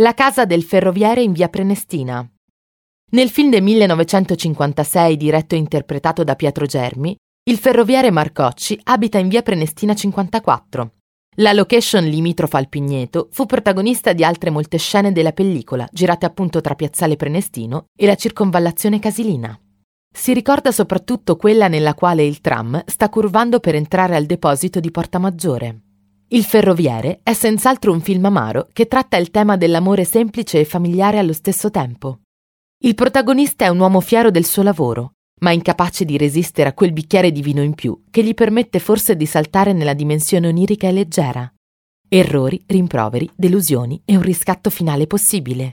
La casa del ferroviere in via Prenestina. Nel film del 1956 diretto e interpretato da Pietro Germi, il ferroviere Marcocci abita in via Prenestina 54. La location limitrofa al Pigneto fu protagonista di altre molte scene della pellicola, girate appunto tra Piazzale Prenestino e la circonvallazione casilina. Si ricorda soprattutto quella nella quale il tram sta curvando per entrare al deposito di Porta Maggiore. Il ferroviere è senz'altro un film amaro che tratta il tema dell'amore semplice e familiare allo stesso tempo. Il protagonista è un uomo fiero del suo lavoro, ma incapace di resistere a quel bicchiere di vino in più che gli permette forse di saltare nella dimensione onirica e leggera. Errori, rimproveri, delusioni e un riscatto finale possibile.